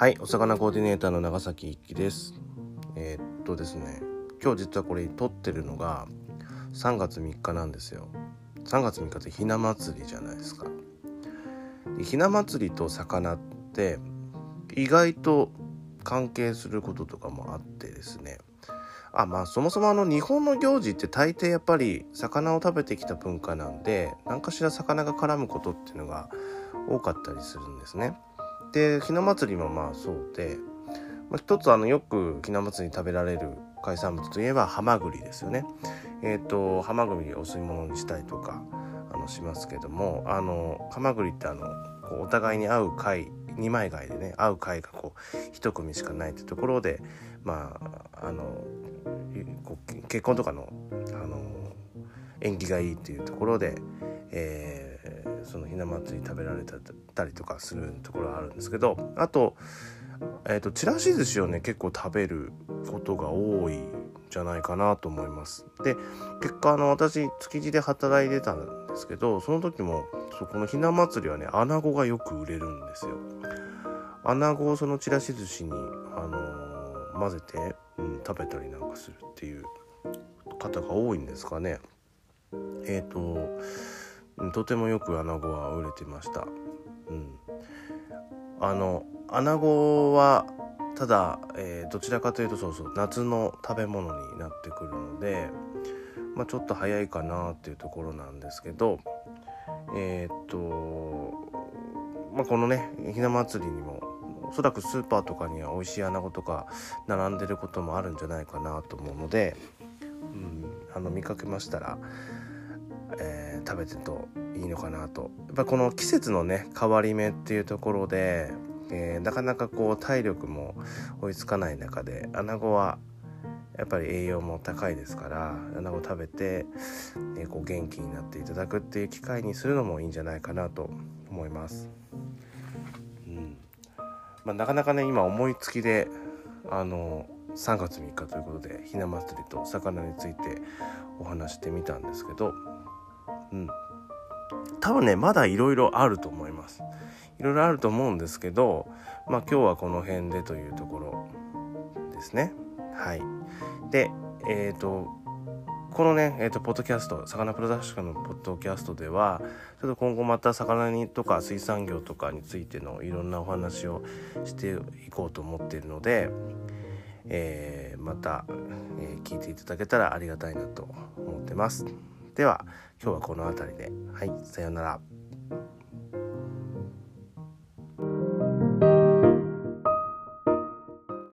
はい、お魚コーディネーターの長崎一樹です。えーっとですね、今日実はこれ撮ってるのが3月3日なんですよ。3月3日ってひな祭りじゃないですか。ひな祭りと魚って意外と関係することとかもあってですね。あまあそもそもあの日本の行事って大抵やっぱり魚を食べてきた文化なんで何かしら魚が絡むことっていうのが多かったりするんですね。でひな祭りもまあそうで、まあ、一つあのよくひな祭りに食べられる海産物といえばハマグリですよね。えっ、とハマグリお吸い物にしたりとかあのしますけどもあのハマグリってあのお互いに合う貝二枚貝でね合う貝がこう一組しかないってところでまああの結婚とかのあの縁起がいいっていうところで、えーそのひな祭り食べられたりとかするところがあるんですけどあと,、えーと、ちらし寿司をね結構食べることが多いんじゃないかなと思います。で結果あの私築地で働いてたんですけどその時もそこのひな祭りはね穴子がよく売れるんですよ。穴子をそのちらし寿司に、あのー混ぜて、うん、食べたりなんかするっていう方が多いんですかね。えっ、ととてもよく穴子は売れてました。うん、あの穴子はただ、えーどちらかというとそうそう夏の食べ物になってくるので、まあ、ちょっと早いかなっていうところなんですけどえーっと、まあ、このねひな祭りにもおそらくスーパーとかには美味しい穴子とか並んでることもあるんじゃないかなと思うので、うん、あの見かけましたら、えー食べてるといいのかなとやっぱこの季節のね変わり目っていうところで、えーなかなかこう体力も追いつかない中で穴子はやっぱり栄養も高いですから穴子食べて、えーこう元気になっていただくっていう機会にするのもいいんじゃないかなと思います。うんまあ、なかなかね今思いつきであの3月3日ということでひな祭りと魚についてお話してみたんですけど、うん、多分ねまだいろいろあると思います。いろいろあると思うんですけど、まあ今日はこの辺でというところですね。はい。で、えっ、と、このね、えー、とポッドキャスト、魚プロダクションのポッドキャストでは、ちょっと今後また魚にとか水産業とかについてのいろんなお話をしていこうと思っているので、えーまた、えー聞いていただけたらありがたいなと思ってます。では、今日はこの辺りで。はい、さようなら。